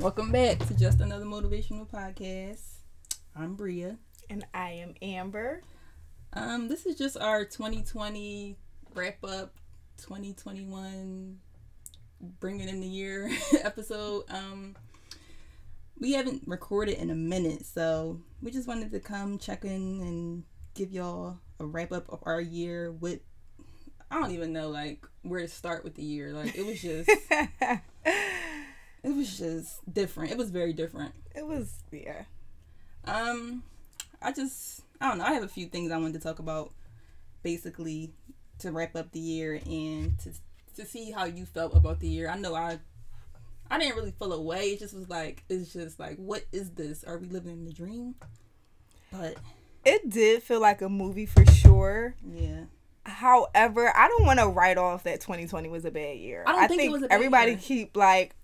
Welcome back to just another motivational podcast. I'm Bria. And I am Amber. Um, this is just our 2020 wrap up, 2021 bringing in the year episode. Um, we haven't recorded in a minute, so we just wanted to come check in and give y'all a wrap up of our year with I don't even know like where to start with the year. Like it was just it was just different. It was very different. It was yeah. Um I just I don't know. I have a few things I wanted to talk about basically to wrap up the year and to to see how you felt about the year. I know I I didn't really feel away. It just was like it's just like what is this? Are we living in a dream? But it did feel like a movie for sure. Yeah. However, I don't want to write off that 2020 was a bad year. I, I think, think everybody year. keep like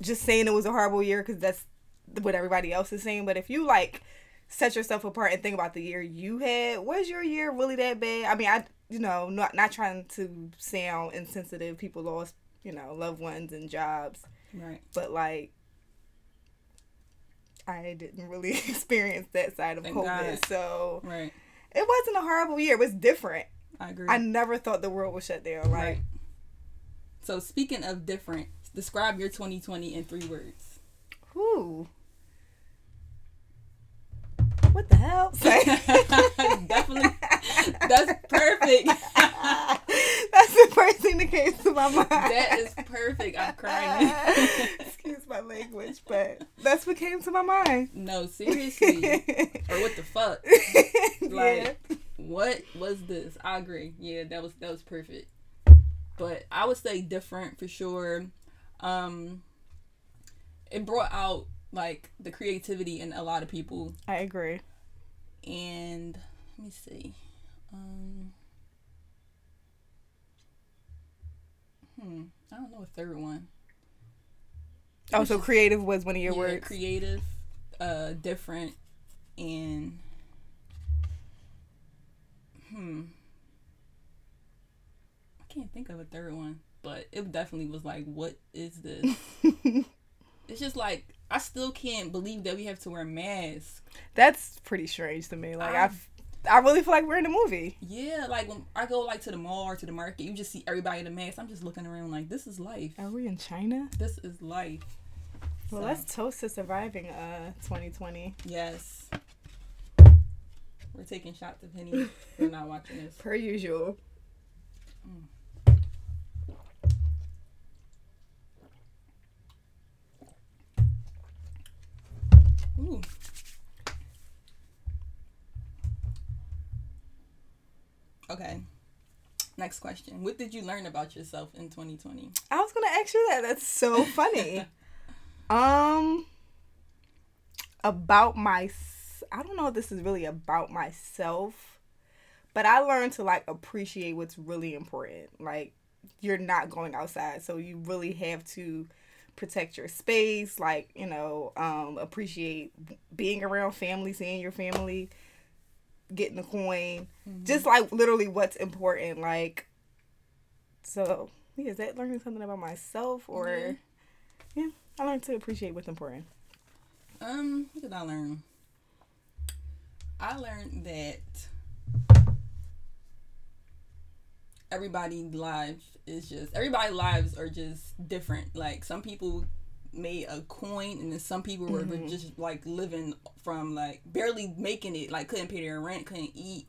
just saying it was a horrible year because that's what everybody else is saying. But if you like set yourself apart and think about the year you had, was your year really that bad? I mean, I you know not not trying to sound insensitive. People lost you know loved ones and jobs, right? But like I didn't really experience that side of Thank COVID. God. So right. it wasn't a horrible year. It was different. I agree. I never thought the world would shut down. Like right. So speaking of different, describe your 2020 in three words. Who? What the hell? Definitely. That's perfect. That's the first thing that came to my mind. That is perfect. I'm crying. Excuse my language, but that's what came to my mind. No, seriously. or what the fuck? Like, yeah. what was this? I agree. Yeah, that was that was perfect. But I would say different for sure. Um, it brought out like the creativity in a lot of people. I agree. And let me see. Um, hmm. I don't know a third one. Oh, so creative was one of your yeah, words. Creative, uh, different, and hmm. I can't think of a third one, but it definitely was like, what is this? it's just like I still can't believe that we have to wear masks. That's pretty strange to me. Like I, I, I really feel like we're in a movie. Yeah, like when I go like to the mall or to the market, you just see everybody in a mask. I'm just looking around like this is life. Are we in China? This is life. Well, so. let's toast to surviving uh 2020. Yes. We're taking shots of Henny. We're not watching this. Per usual. Mm. Ooh. Okay. Next question. What did you learn about yourself in 2020? I was going to ask you that. That's so funny. um about my I don't know if this is really about myself, but I learned to like appreciate what's really important. Like you're not going outside, so you really have to protect your space, like, you know, um, appreciate being around family, seeing your family, getting the coin. Mm-hmm. Just like literally what's important. Like, so, yeah, is that learning something about myself or, mm-hmm. yeah, I learned to appreciate what's important. Um, what did I learn? I learned that everybody's lives is just everybody's lives are just different. Like some people made a coin and then some people were mm-hmm. just like living from like barely making it, like couldn't pay their rent, couldn't eat.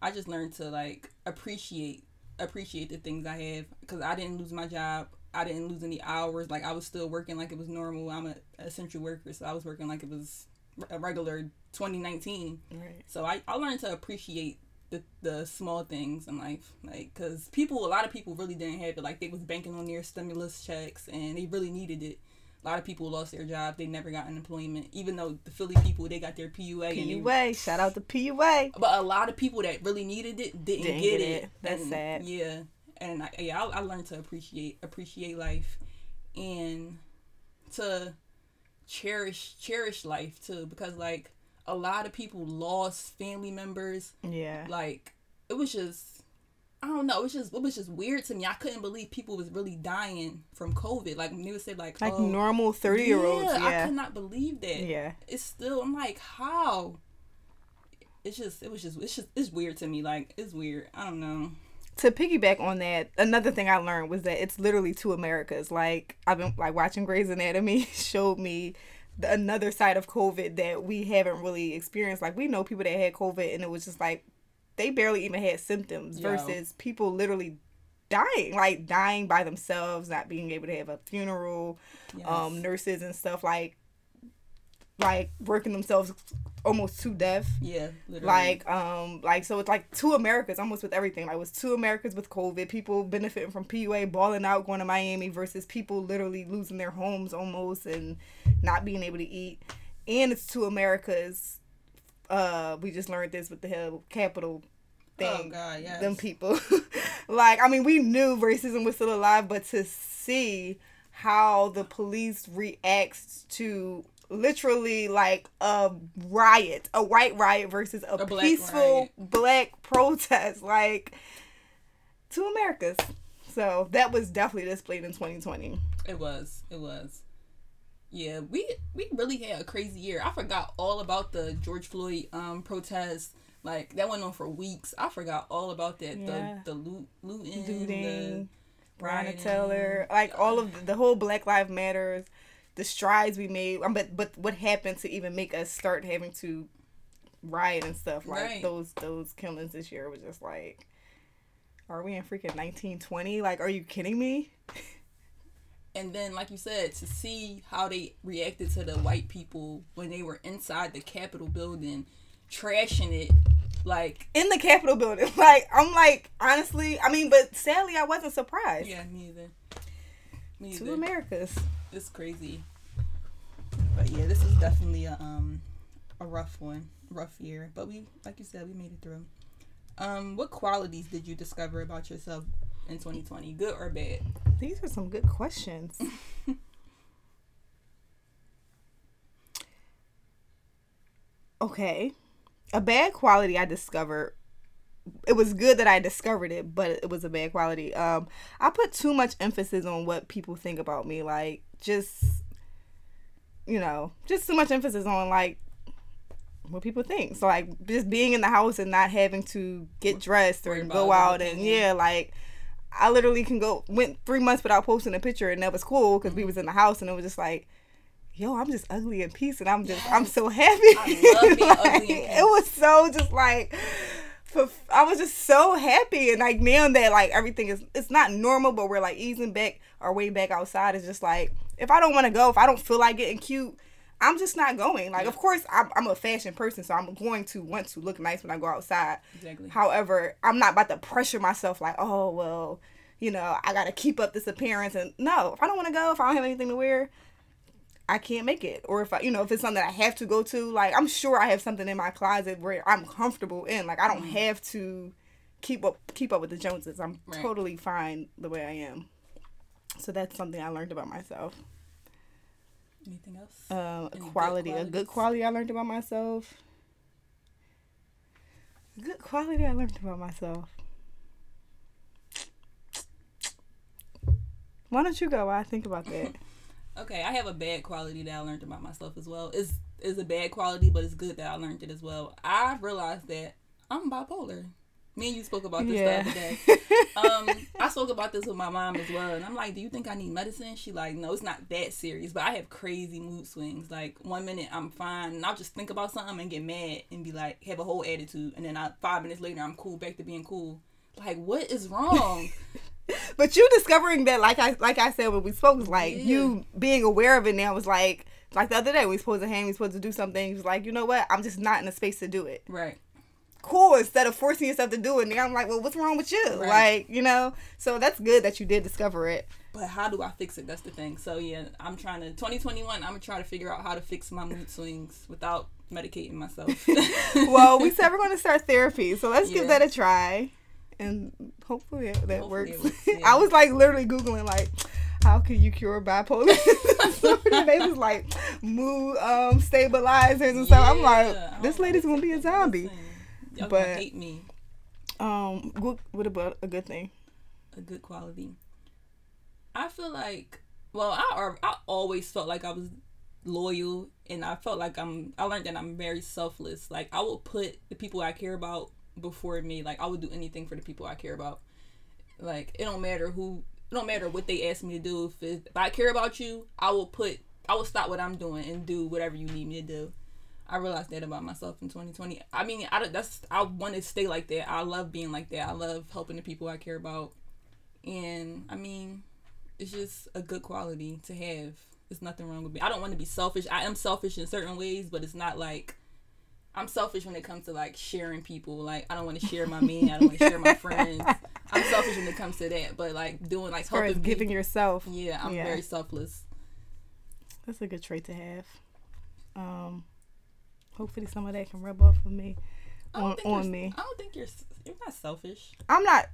I just learned to like appreciate appreciate the things I have because I didn't lose my job. I didn't lose any hours. Like I was still working like it was normal. I'm a essential worker, so I was working like it was a regular 2019. Right. So I, I learned to appreciate the, the small things in life like because people a lot of people really didn't have it like they was banking on their stimulus checks and they really needed it. A lot of people lost their job they never got unemployment even though the philly people they got their pua pua shout out to pua but a lot of people that really needed it didn't, didn't get, get, it, it. that's and, sad. Yeah. And I, yeah I, I learned to appreciate appreciate life and to cherish cherish life too because like a lot of people lost family members. Yeah. Like it was just I don't know. It was just it was just weird to me. I couldn't believe people was really dying from COVID. Like when they would say like Like oh, normal 30 year olds. I Yeah. could not believe that. Yeah. It's still I'm like how. It's just it was just it's just it's weird to me. Like it's weird. I don't know. to piggyback on that, another thing I learned was that it's literally two Americas. Like I've been like watching Grey's Anatomy showed me the, another side of COVID that we haven't really experienced. Like we know people that had COVID and it was just like they barely even had symptoms Yo. versus people literally dying, like dying by themselves, not being able to have a funeral, Yes. um, nurses and stuff like like working themselves almost to death yeah. Literally. like um like so it's like two americas almost with everything like it was two americas with covid people benefiting from pua balling out going to miami versus people literally losing their homes almost and not being able to eat and it's two americas uh we just learned this with the hell Capitol thing. Oh God, yes. them people like i mean we knew racism was still alive but to see how the police reacts to literally like a riot a white riot versus a, A black peaceful riot. black protest like two americas so that was definitely displayed in 2020 It was. It was. Yeah, we we really had a crazy year. I forgot all about the George Floyd um protest. Like that went on for weeks. I forgot all about that. Yeah. The the loot looting, looting the rioting. Taylor, like all of the, the whole Black Lives Matters, the strides we made. Um, but but what happened to even make us start having to riot and stuff like Right. those those killings this year was just like, are we in freaking nineteen twenty? Like, are you kidding me? And then, like you said, to see how they reacted to the white people when they were inside the Capitol building, trashing it, like In the Capitol building, like I'm like honestly, I mean, but sadly, I wasn't surprised. yeah, neither. either. Me Two. Americas. It's crazy. But yeah, this is definitely a um a rough one, rough year. But we, like you said, we made it through. Um, what qualities did you discover about yourself in 2020, good or bad? These are some good questions. okay. A bad quality I discovered. It was good that I discovered it, but it was a bad quality. Um, I put too much emphasis on what people think about me. Like, just, you know, just too much emphasis on, like, what people think. So, like, just being in the house and not having to get dressed or go out and, yeah, like, I literally can go went three months without posting a picture and that was cool because we was in the house and it was just like, yo, I'm just ugly in peace and I'm just I'm so happy. I love being Like, ugly in peace. It was so just like. I was just so happy and like now that like everything is it's not normal but we're like easing back our way back outside it's just like if I don't want to go if I don't feel like getting cute I'm just not going like of course I'm, I'm a fashion person so I'm going to want to look nice when I go outside Exactly. However, I'm not about to pressure myself like, oh well, you know, I gotta keep up this appearance. And no, if I don't want to go, if I don't have anything to wear, I can't make it. Or if I, you know, if it's something that I have to go to, like I'm sure I have something in my closet where I'm comfortable in. Like I don't have to keep up keep up with the Joneses. I'm Right. totally fine the way I am. So that's something I learned about myself. Anything else? Um, a Any good quality, a good quality I learned about myself. Good quality I learned about myself. Why don't you go? While I think about that. Okay, I have a bad quality that I learned about myself as well. It's is a bad quality, but it's good that I learned it as well. I realized that I'm bipolar. Me and you spoke about this Yeah. the other day. Um, I spoke about this with my mom as well, and I'm like, "Do you think I need medicine?" She like, "No, it's not that serious, but I have crazy mood swings. Like one minute I'm fine, and I'll just think about something and get mad and be like, have a whole attitude, and then I, five minutes later I'm cool, back to being cool. Like, what is wrong? but you discovering that, like I like I said when we spoke, was like Yeah. you being aware of it now was like like the other day we supposed to hang, we supposed to do something. He was like, you know what? I'm just not in a space to do it. right. cool instead of forcing yourself to do it. And I'm like, well, what's wrong with you? Right. Like, you know? So that's good that you did discover it. But how do I fix it? That's the thing. So yeah, I'm trying to 2021. I'm gonna try to figure out how to fix my mood swings without medicating myself. Well, we said we're going to start therapy. So let's give that a try. And hopefully that, that Hopefully works. works, yeah. I was like literally Googling, like, how can you cure bipolar? so they was like mood um, stabilizers and stuff. I'm like, this lady's to be a zombie. Y'all But- gonna hate me. Um, what, what about a good thing? A good quality. I feel like, well, I I always felt like I was loyal, and I felt like I'm. I learned that I'm very selfless. Like I will put the people I care about before me. Like I would do anything for the people I care about. Like it don't matter who. It don't matter what they ask me to do. If, it, if I care about you, I will put. I will stop what I'm doing and do whatever you need me to do. I realized that about myself in 2020. I mean, I that's I want to stay like that. I love being like that. I love helping the people I care about, and I mean, it's just a good quality to have. There's nothing wrong with me. I don't want to be selfish. I am selfish in certain ways, but it's not like I'm selfish when it comes to like sharing people. Like I don't want to share my man. I don't want to share my friends. I'm selfish when it comes to that. But like doing like helping giving people, yourself. Yeah, I'm yeah. very selfless. That's a good trait to have. Um, Hopefully, some of that can rub off of me, on, on me. I don't think you're you're not selfish. I'm not.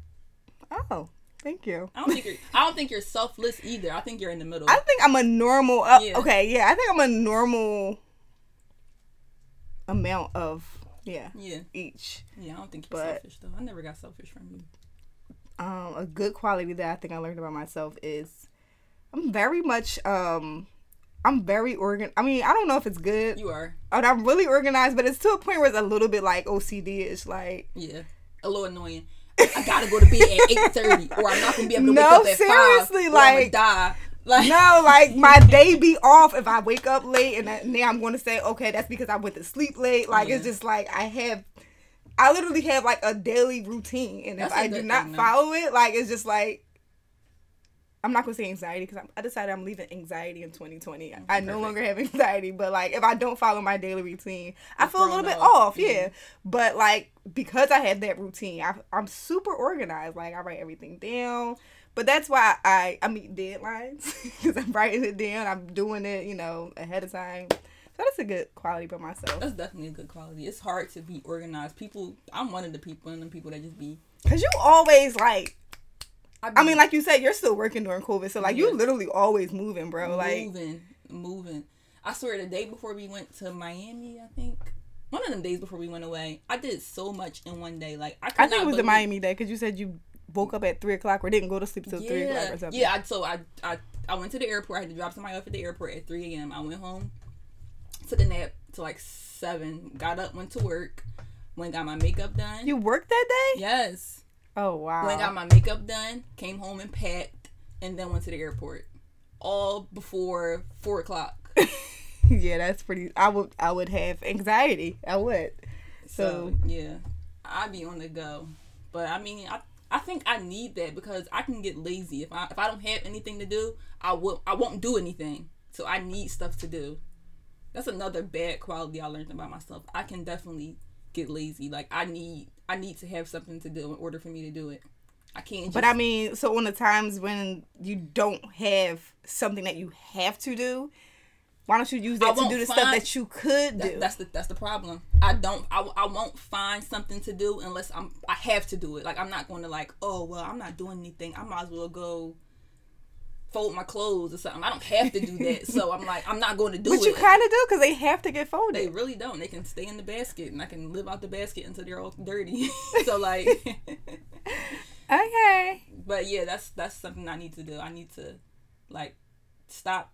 Oh, thank you. I don't think you're. I don't think you're selfless either. I think you're in the middle. I think I'm a normal. Uh, yeah. Okay, yeah, I think I'm a normal amount of yeah yeah each. Yeah, I don't think you're but, selfish though. I never got selfish from you. Um, a good quality that I think I learned about myself is I'm very much um I'm very organ. I mean, I don't know if it's good. You are. And I'm really organized, but it's to a point where it's a little bit like OCD ish. Like yeah, a little annoying. I gotta go to bed at eight thirty, or I'm not gonna be able to no, wake up at seriously, five, like die. Like no, like my day be off if I wake up late, and now I'm going to say, okay, that's because I went to sleep late. Like yeah. it's just like I have, I literally have like a daily routine, and if I do not thing, follow it, like it's just like I'm not gonna say anxiety because I decided I'm leaving anxiety in 2020. I Perfect. no longer have anxiety, but like if I don't follow my daily routine, I feel a little bit off. Yeah. yeah. but like because I have that routine, I, I'm super organized. Like I write everything down. But that's why I I meet deadlines because I'm writing it down. I'm doing it, you know, ahead of time. So that's a good quality for myself. That's definitely a good quality. It's hard to be organized. People, I'm one of the people, of the people that just be. Cause you always like I, I mean, like you said, you're still working during COVID, so like yeah. you're literally always moving, bro. Like moving, moving. I swear, the day before we went to Miami, I think one of them days before we went away, I did so much in one day. Like I, I think it was the Miami day because you said you woke up at three o'clock or didn't go to sleep till yeah. three o'clock or something. Yeah, I, so I, I I went to the airport. I had to drop somebody off at the airport at three a.m. I went home, took a nap to like seven. Got up, went to work, went got my makeup done. You worked that day? Yes. Oh wow! Went got my makeup done, came home and packed, and then went to the airport. All before four o'clock. yeah, that's pretty. I would I would have anxiety. I would. So, so yeah, I'd be on the go. But I mean, I I think I need that because I can get lazy if I if I don't have anything to do, I will I won't do anything. So I need stuff to do. That's another bad quality I learned about myself. I can definitely get lazy. Like I need I need to have something to do in order for me to do it. I can't. Just... But I mean, so on the times when you don't have something that you have to do, why don't you use that to do the find, stuff that you could do? That, that's the that's the problem. I don't. I, I won't find something to do unless I'm. I have to do it. Like I'm not going to like. Oh well, I'm not doing anything. I might as well go fold my clothes or something. I don't have to do that. so I'm like, I'm not going to do but it. But you kind of do because they have to get folded. They really don't. They can stay in the basket and I can live out the basket until they're all dirty. so like. okay. But yeah, that's that's something I need to do. I need to like stop.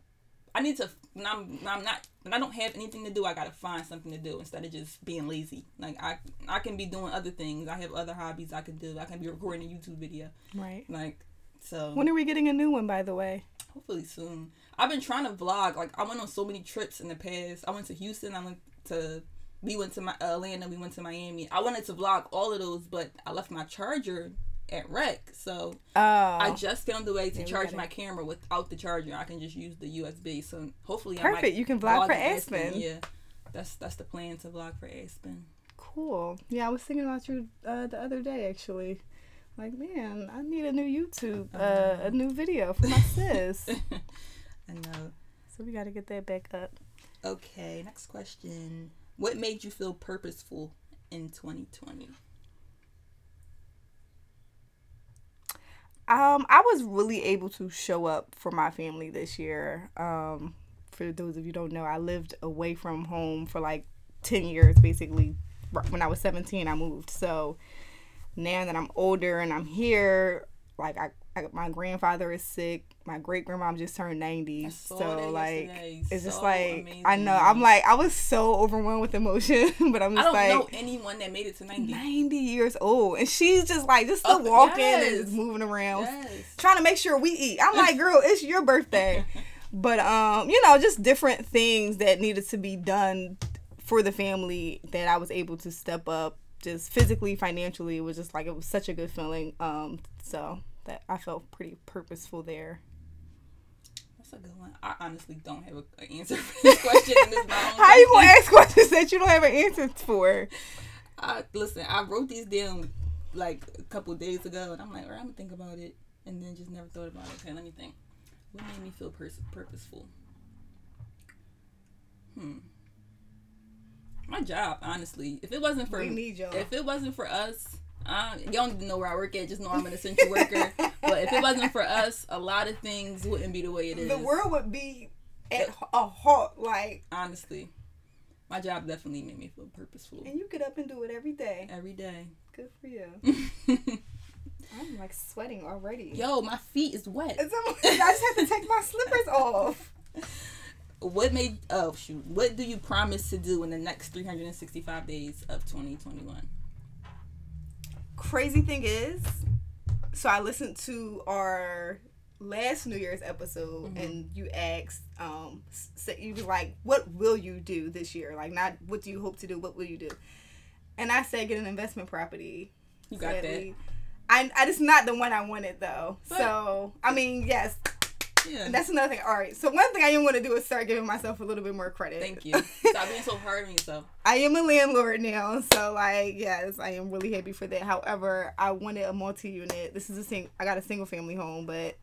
I need to. When I'm, when I'm not. When I don't have anything to do, I gotta find something to do instead of just being lazy. Like I, I can be doing other things. I have other hobbies I can do. I can be recording a YouTube video. Right. Like so when are we getting a new one, by the way? Hopefully soon. I've been trying to vlog. Like I went on so many trips in the past. I went to Houston. I went to. We went to my uh, Atlanta. We went to Miami. I wanted to vlog all of those, but I left my charger at rec. So oh. I just found a way to yeah, charge my camera without the charger. I can just use the USB. So hopefully, perfect. you can vlog, for Aspen. Aspen. Yeah, that's that's the plan to vlog for Aspen. Cool. Yeah, I was thinking about you uh, the other day actually. Like, man, I need a new YouTube, uh, a new video for my sis. I know. So we got to get that back up. Okay, next question. What made you feel purposeful in 2020? Um, I was really able to show up for my family this year. Um, for those of you don't know, I lived away from home for like 10 years basically. When I was 17, I moved. So, now that I'm older and I'm here, like I, I my grandfather is sick. My great grandmom just turned ninety. So like it's so just like amazing. I know I'm like I was so overwhelmed with emotion, but I'm just like, I don't like know anyone that made it to ninety. Ninety years old, and she's just like just still walking yes. and moving around, yes. trying to make sure we eat. I'm like, girl, it's your birthday. but um, you know, just different things that needed to be done for the family that I was able to step up just physically, financially, it was just like it was such a good feeling. Um, so that I felt pretty purposeful there. That's a good one. I honestly don't have an answer for this question. this How you gonna ask questions that you don't have an answer for? I, listen, I wrote these down like a couple days ago, and I'm like, all right, I'm gonna think about it, and then just never thought about it. Okay, let me think. What made me feel pers- purposeful? Hmm my job, honestly. If it wasn't for if it wasn't for us, uh, you don't even know where I work at. Just know I'm an essential worker. but if it wasn't for us, a lot of things wouldn't be the way it is. The world would be at a halt. Like honestly, my job definitely made me feel purposeful. And you get up and do it every day. Every day. Good for you. I'm like sweating already. Yo, my feet is wet. I just have to take my slippers off what made oh shoot what do you promise to do in the next 365 days of 2021 crazy thing is so i listened to our last new year's episode mm-hmm. and you asked um you was like what will you do this year? Like not what do you hope to do what will you do? And i said get an investment property. You got that. I, I just not the one I wanted though. But, so I mean, yes, yeah. And that's another thing. All right. So one thing I am going to do is start giving myself a little bit more credit. Thank you. Stop being so hard on yourself. I am a landlord now, so like yes, I am really happy for that. However, I wanted a multi-unit. This is a sing. I got a single family home, but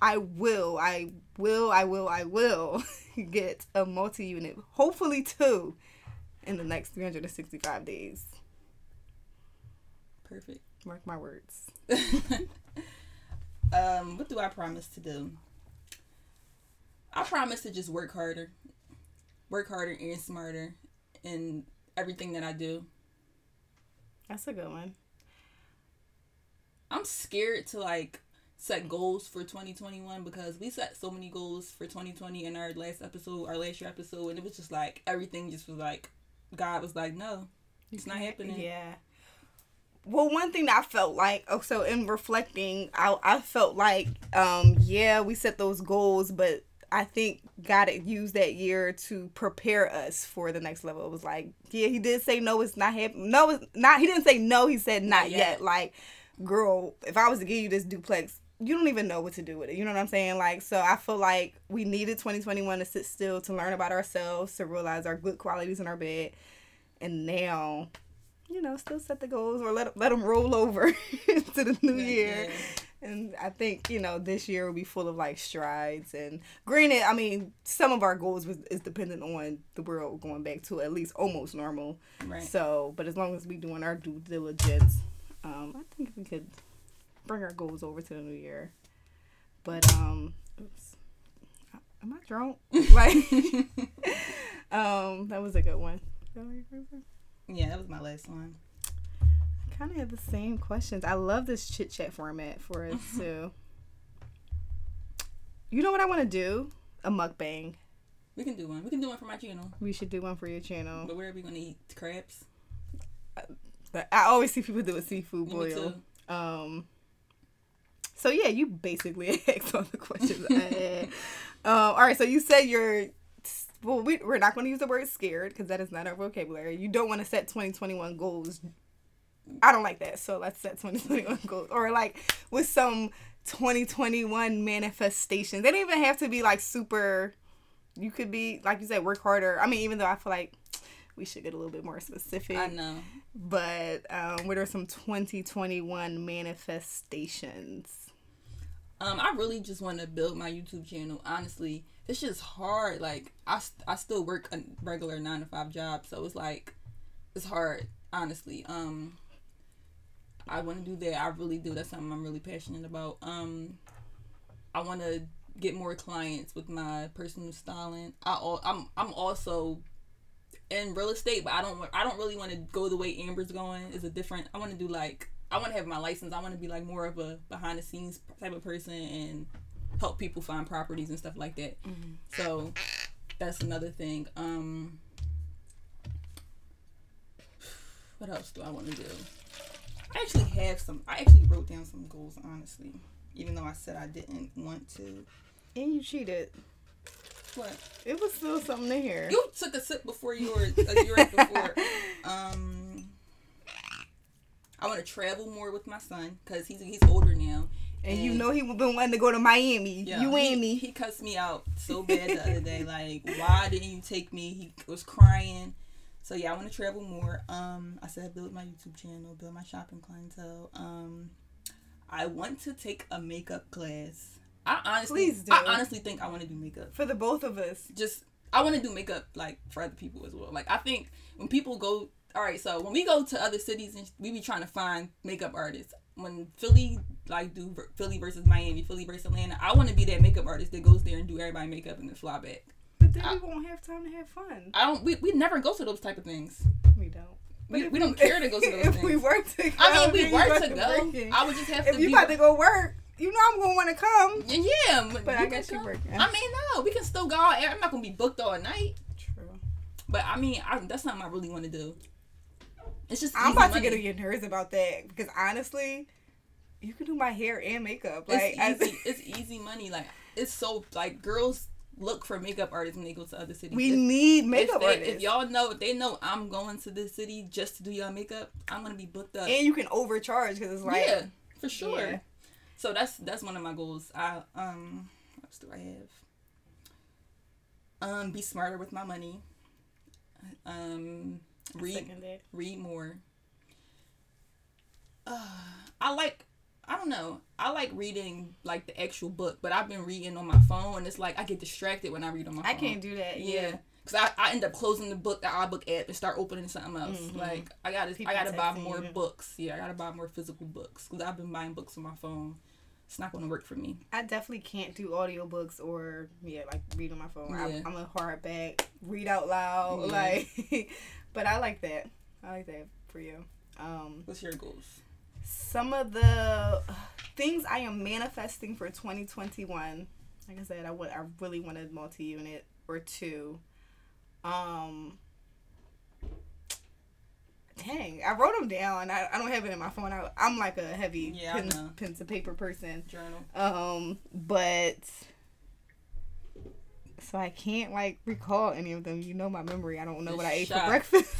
I will, I will, I will, I will get a multi-unit. Hopefully two in the next 365 days. Perfect. Mark my words. um, what do I promise to do? I promise to just work harder, work harder and smarter in everything that I do. That's a good one. I'm scared to like set goals for 2021 because we set so many goals for 2020 in our last episode, our last year episode, and it was just like everything just was like God was like, no, it's not happening. Yeah. Well, one thing that I felt like, oh, so in reflecting, I I felt like, um, yeah, we set those goals, but I think God used that year to prepare us for the next level. It was like, yeah, he did say no, it's not happening. No, it's not. He didn't say no. He said not, not yet. yet. Like, girl, if I was to give you this duplex, you don't even know what to do with it. You know what I'm saying? Like, so I feel like we needed 2021 to sit still, to learn about ourselves, to realize our good qualities in our bed, and now, you know, still set the goals or let let them roll over into the new year. and I think you know this year will be full of like strides. And granted I mean some of our goals was, is dependent on the world going back to at least almost normal. Right. So but as long as we doing our due diligence um I think we could bring our goals over to the new year. But um oops. Am I drunk? Like um that was a good one yeah that was my last one I kind of have the same questions. I love this chit chat format for us too. You know what I want to do? A mukbang. We can do one. We can do one for my channel. We should do one for your channel. But where are we gonna eat crabs? But I always see people do a seafood boil. Um. So yeah, you basically asked all the questions I had. um, all right, so you said you're. Well, we, we're not going to use the word scared because that is not our vocabulary. You don't want to set 2021 goals I don't like that. So let's set 2021 goals. Or like with some 2021 manifestations. They don't even have to be like super you could be like you said, work harder. I mean, even though I feel like we should get a little bit more specific. I know. But um, what are some 2021 manifestations? Um, I really just want to build my YouTube channel. Honestly, it's just hard. Like I, I still work a regular nine to five job, so it's like it's hard. Honestly, um, I want to do that. I really do. That's something I'm really passionate about. Um, I want to get more clients with my personal styling. I I'm I'm also in real estate, but I don't I don't really want to go the way Amber's going. It's a different. I want to do like I want to have my license. I want to be like more of a behind the scenes type of person and help people find properties and stuff like that. Mm-hmm. So that's another thing. Um, what else do I want to do? I actually have some. I actually wrote down some goals, honestly, even though I said I didn't want to. And you cheated. What? It was still something in here. You took a sip before you were a year before. Um, I want to travel more with my son because he's he's older now. And you know he would been wanting to go to Miami. Yeah, you he, and me. He cussed me out so bad the other day. Like, why didn't you take me? He was crying. So yeah, I want to travel more. Um, I said build my YouTube channel, build my shopping clientele. Um, I want to take a makeup class. I honestly, Please do. I honestly think I want to do makeup. For the both of us. Just I want to do makeup like for other people as well. Like I think when people go, all right, so when we go to other cities and we be trying to find makeup artists. When Philly like do Philly versus Miami, Philly versus Atlanta, I want to be that makeup artist that goes there and do everybody makeup and then fly back. But then I- we won't have time to have fun. I don't. We, we never go to those type of things. We don't. We, we don't care to go to those if things. we work to go, I mean, we then you work got to go. I would just have If to. If you be, about to go work, you know I'm gonna want to come. yeah, But I you guess you working. I mean, no, we can still go out. I'm not gonna be booked all night. True. But I mean, I, that's not what I really want to do. It's just I'm about money. to get on your nerves about that because honestly, you can do my hair and makeup. Like it's as- easy. it's easy money. Like it's so like girls look for makeup artists when they go to other cities. we If- need if, makeup they- artists. if y'all know, if they know I'm going to this city just to do y'all makeup, I'm gonna be booked up. and you can overcharge because it's like yeah, for sure. Yeah. So that's that's one of my goals. I um, what else do I have? Um, be smarter with my money. Um, read read more. Uh, I like I don't know. I like reading like the actual book, but I've been reading on my phone. and It's like I get distracted when I read on my phone. I can't do that. Yeah. Cause I, I end up closing the book, the iBook app, and start opening something else. Mhm. Like I gotta People I gotta buy more you. books. Yeah, I gotta buy more physical books. Cause I've been buying books on my phone. It's not gonna work for me. I definitely can't do audiobooks or yeah, like read on my phone. Yeah. I, I'm a hardback, read out loud, Yeah. like. but I like that. I like that for you. Um, What's your goals? Some of the things I am manifesting for 2021. Like I said, I would I really wanted multi-unit or two. Um. Dang, I wrote them down. I, I don't have it in my phone. I, I'm like a heavy Yeah, pen, pen to paper person. Journal. Um, but so I can't like recall any of them. You know my memory. I don't know what I ate shot. for breakfast.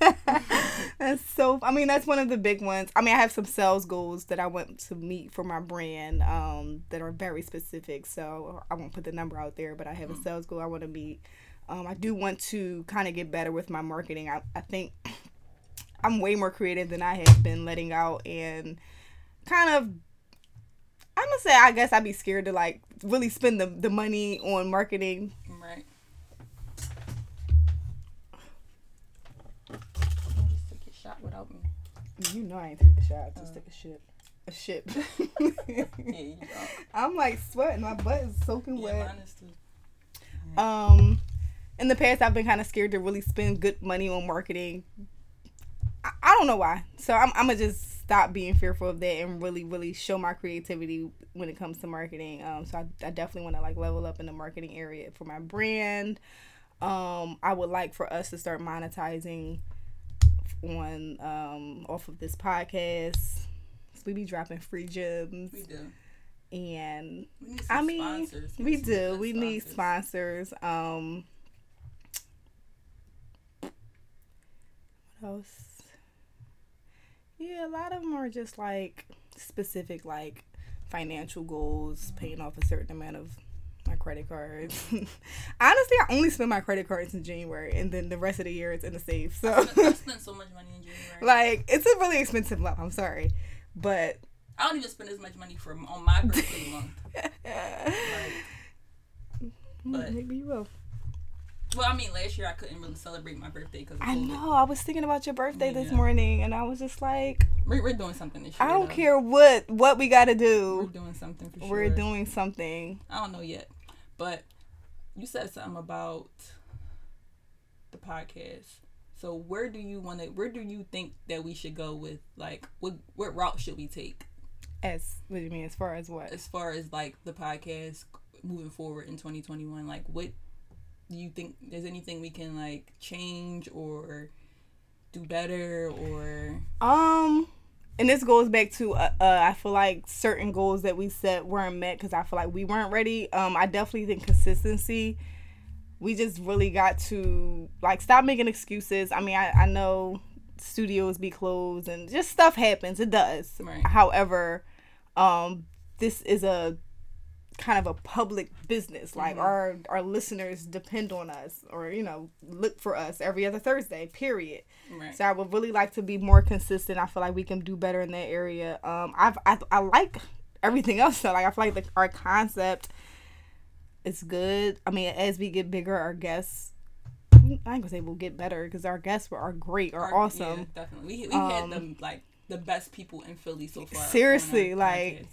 that's so. I mean, that's one of the big ones. I mean, I have some sales goals that I want to meet for my brand. Um, that are very specific. So I won't put the number out there, but I have a sales goal I want to meet. Um, I do want to kind of get better with my marketing. I, I think I'm way more creative than I have been letting out and kind of I'm gonna say I guess I'd be scared to like really spend the, the money on marketing. Right. Don't just take a shot without me. You know I ain't take the shot, I just Uh. took a shit. A ship. Yeah, you don't. I'm like sweating, my butt is soaking Yeah, wet. mine is too. Um in the past I've been kind of scared to really spend good money on marketing. I, I don't know why. So I'm I'm gonna just stop being fearful of that and really really show my creativity when it comes to marketing. Um so I, I definitely want to like level up in the marketing area for my brand. Um I would like for us to start monetizing on um off of this podcast. So we be dropping free gems We do. and We I mean, sponsors. We do. We need sponsors. sponsors. Um, what else? Yeah, a lot of them are just like specific, like financial goals, paying off a certain amount of my credit cards. Honestly, I only spend my credit cards in January, and then the rest of the year it's in the safe. So, I spent so much money in January. like, it's a really expensive month. I'm sorry, but I don't even spend as much money for on my birthday month. Mm, but- maybe you will. Well, I mean, last year I couldn't really celebrate my birthday because I know. I was thinking about your birthday this morning, and I was just like, We're, we're doing something this year. I don't though. care what what we got to do. We're doing something for sure. We're doing something. I don't know yet, but you said something about the podcast. So where do you want to? Where do you think that we should go with like what what route should we take As what do you mean? As far as what? as far as like the podcast moving forward in 2021? Like what do you think? There's anything we can like change or do better or Um, and this goes back to uh, uh, I feel like certain goals that we set weren't met because I feel like we weren't ready. Um, I definitely think consistency. We just really got to like stop making excuses. I mean, I, I know studios be closed and just stuff happens. It does. Right. However, um, this is a kind of a public business. Like our our listeners depend on us, or you know, look for us every other Thursday. Period. right? So I would really like to be more consistent. I feel like we can do better in that area. Um, I've I, I like everything else. So like I feel like the, our concept is good. I mean, as we get bigger, our guests. I ain't gonna say we'll get better because our guests were are great, are Our- awesome. yeah, definitely. We we Um, had them like the best people in Philly so far. Seriously, like.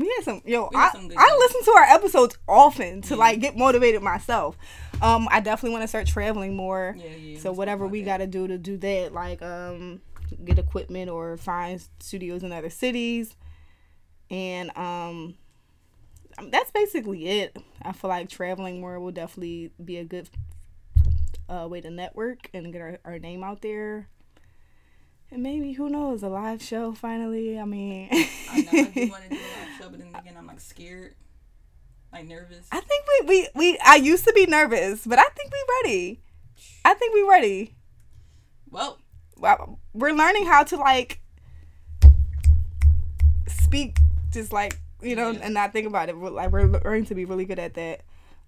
We had some yo. Had I, some I listen to our episodes often to Yeah. like get motivated myself. Um, I definitely want to start traveling more. yeah, yeah. So whatever we got to do to do that, like um, get equipment or find studios in other cities, and um, um, that's basically it. I feel like traveling more will definitely be a good uh, way to network and get our, our name out there. And maybe who knows a live show finally. I mean. I know I do want to do a live show, but then again, I'm like scared, like nervous. I think we, we we I used to be nervous, but I think we ready. I think we ready. Well, Well, we're learning how to like speak just like you know Yeah. and not think about it. We're, like we're learning to be really good at that.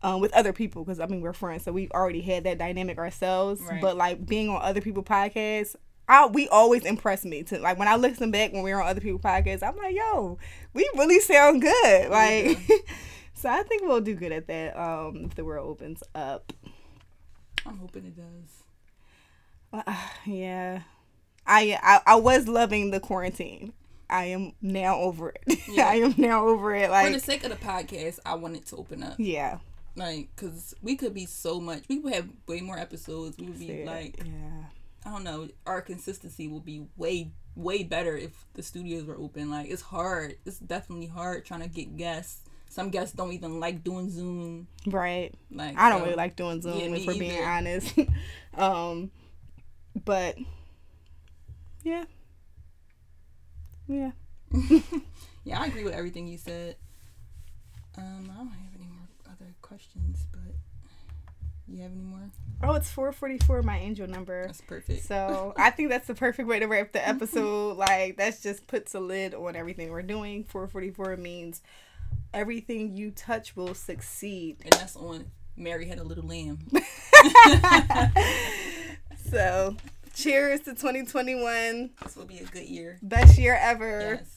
Um, with other people because I mean we're friends, so we've already had that dynamic ourselves. Right. But like being on other people podcasts, I we always impress me. To like when I listen back when we were on other people podcasts, I'm like, yo, we really sound good. Like, so I think we'll do good at that. Um, if the world opens up. I'm hoping it does. Uh, yeah, I, I I was loving the quarantine. I am now over it. Yeah. I am now over it. Like for the sake of the podcast, I want it to open up. yeah, Like, cause we could be so much. We would have way more episodes. We would be like, yeah, I don't know. Our consistency will be way, way better if the studios were open. Like, it's hard. It's definitely hard trying to get guests. Some guests don't even like doing Zoom. right. Like, I don't so- really like doing Zoom Yeah, if we're being honest. um, but yeah, yeah. Yeah, I agree with everything you said. Um, I don't have any more other questions, but you have any more? Oh, it's four forty four. My angel number. That's perfect. So I think that's the perfect way to wrap the episode. Like that's just puts a lid on everything we're doing. Four forty four means everything you touch will succeed. and that's on Mary Had a Little Lamb. So cheers to twenty twenty one. This will be a good year. Best year ever. Yes.